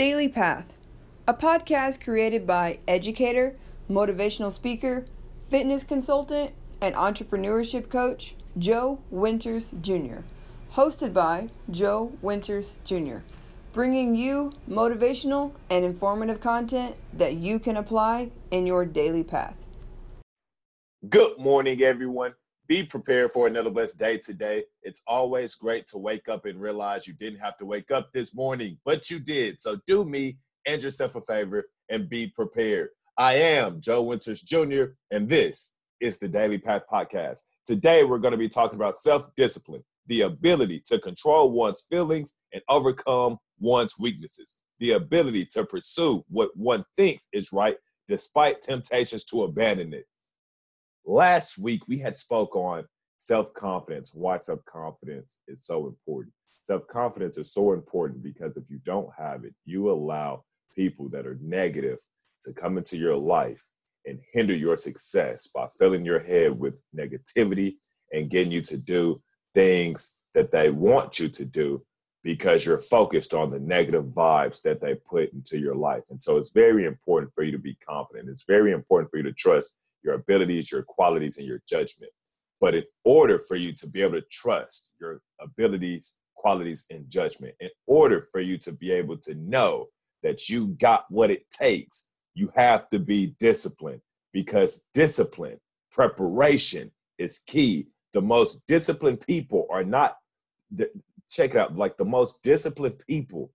Daily Path, a podcast created by educator, motivational speaker, fitness consultant, and entrepreneurship coach Joe Winters Jr., hosted by Joe Winters Jr., bringing you motivational and informative content that you can apply in your daily path. Good morning, everyone. Be prepared for another blessed day today. It's always great to wake up and realize you didn't have to wake up this morning, but you did. So do me and yourself a favor and be prepared. I am Joe Winters Jr., and this is the Daily Path Podcast. Today, we're going to be talking about self discipline, the ability to control one's feelings and overcome one's weaknesses, the ability to pursue what one thinks is right despite temptations to abandon it last week we had spoke on self-confidence why self-confidence is so important self-confidence is so important because if you don't have it you allow people that are negative to come into your life and hinder your success by filling your head with negativity and getting you to do things that they want you to do because you're focused on the negative vibes that they put into your life. And so it's very important for you to be confident. It's very important for you to trust your abilities, your qualities, and your judgment. But in order for you to be able to trust your abilities, qualities, and judgment, in order for you to be able to know that you got what it takes, you have to be disciplined because discipline, preparation is key. The most disciplined people are not, check it out, like the most disciplined people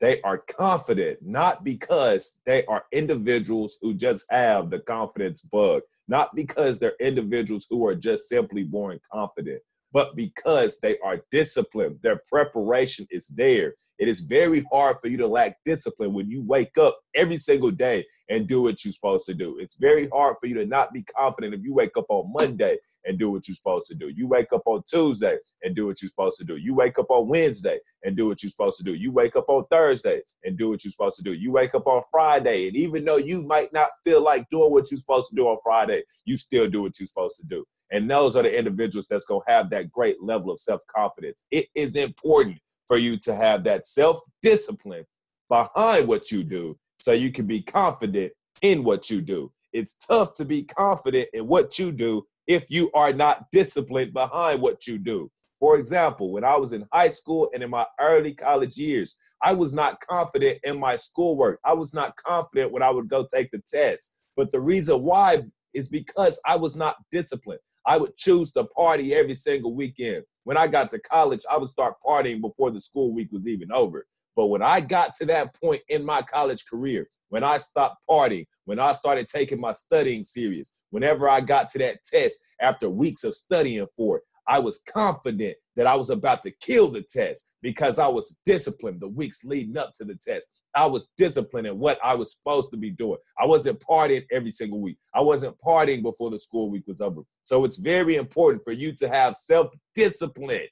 they are confident not because they are individuals who just have the confidence bug, not because they're individuals who are just simply born confident, but because they are disciplined. Their preparation is there. It is very hard for you to lack discipline when you wake up every single day and do what you're supposed to do. It's very hard for you to not be confident if you wake up on Monday and do what you're supposed to do. You wake up on Tuesday and do what you're supposed to do. You wake up on Wednesday and do what you're supposed to do. You wake up on Thursday and do what you're supposed to do. You wake up on Friday, and even though you might not feel like doing what you're supposed to do on Friday, you still do what you're supposed to do. And those are the individuals that's going to have that great level of self confidence. It is important for you to have that self discipline behind what you do so you can be confident in what you do. It's tough to be confident in what you do if you are not disciplined behind what you do. For example, when I was in high school and in my early college years, I was not confident in my schoolwork. I was not confident when I would go take the test. But the reason why is because I was not disciplined. I would choose to party every single weekend. When I got to college, I would start partying before the school week was even over. But when I got to that point in my college career, when I stopped partying, when I started taking my studying serious, whenever I got to that test after weeks of studying for it, I was confident that I was about to kill the test because I was disciplined the weeks leading up to the test. I was disciplined in what I was supposed to be doing. I wasn't partying every single week. I wasn't partying before the school week was over. So it's very important for you to have self discipline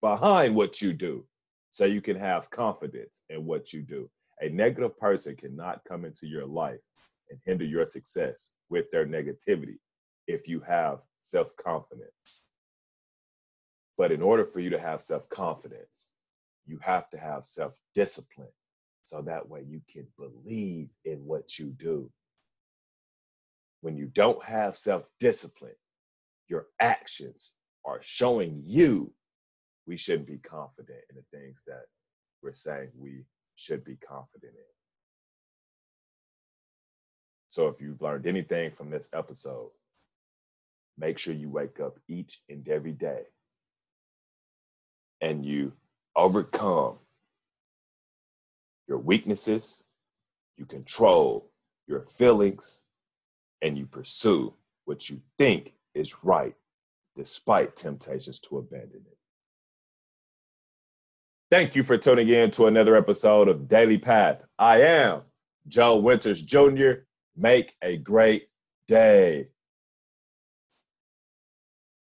behind what you do so you can have confidence in what you do. A negative person cannot come into your life and hinder your success with their negativity if you have self confidence. But in order for you to have self confidence, you have to have self discipline. So that way you can believe in what you do. When you don't have self discipline, your actions are showing you we shouldn't be confident in the things that we're saying we should be confident in. So if you've learned anything from this episode, make sure you wake up each and every day and you overcome your weaknesses, you control your feelings, and you pursue what you think is right despite temptations to abandon it. Thank you for tuning in to another episode of Daily Path. I am Joe Winters Jr. Make a great day.